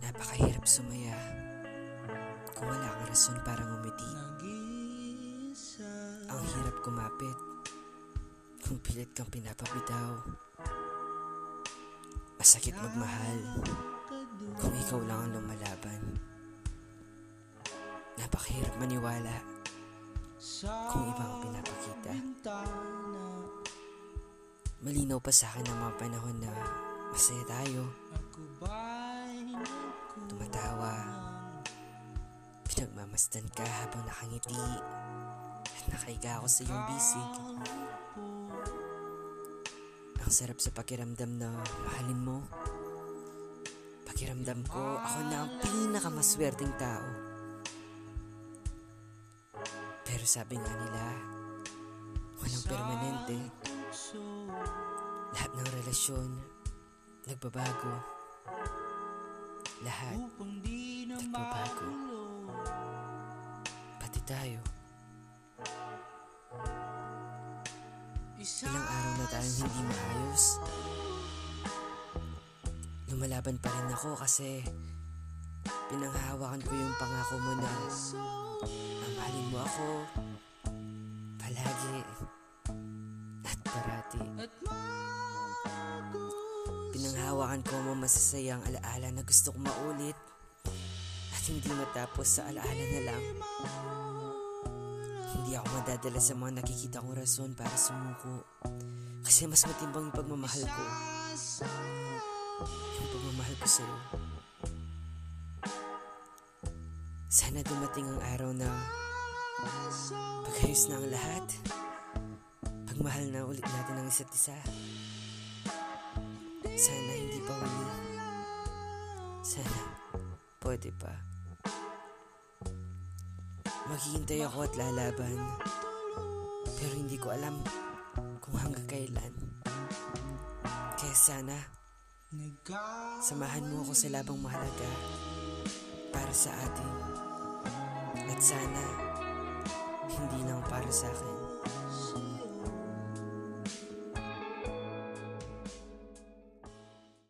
Napakahirap sumaya kung wala kang rason para ngumiti. Ang hirap kumapit kung pilit kang pinapabitaw. Masakit magmahal kung ikaw lang ang lumalaban. Napakahirap maniwala kung ibang pinapakita. Malinaw pa sa akin ang mga panahon na masaya tayo. Tumatawa. Pinagmamasdan ka habang nakangiti. At nakahiga ako sa iyong bisig. Ang sarap sa pakiramdam na mahalin mo. Pakiramdam ko ako na ang pinakamaswerteng tao. Pero sabi nga nila, walang permanente. Lahat ng relasyon, nagbabago. Lahat, nagbabago. Pati tayo. Ilang araw na tayong hindi maayos. Lumalaban pa rin ako kasi pinanghahawakan ko yung pangako mo na mamahalin mo ako palagi Pinanghawakan ko mo masasayang alaala na gusto kong maulit at hindi matapos sa alaala na lang. Hindi ako madadala sa mga nakikita kong rason para sumuko. Kasi mas matimbang yung pagmamahal ko. Yung pagmamahal ko sa'yo. Sana dumating ang araw na pagayos na ang lahat. Pagmahal na ulit natin ang isa't isa. Sana hindi pa huli. Sana pwede pa. Maghihintay ako at lalaban. Pero hindi ko alam kung hanggang kailan. Kaya sana, samahan mo ako sa labang mahalaga para sa atin. At sana, hindi lang para sa akin.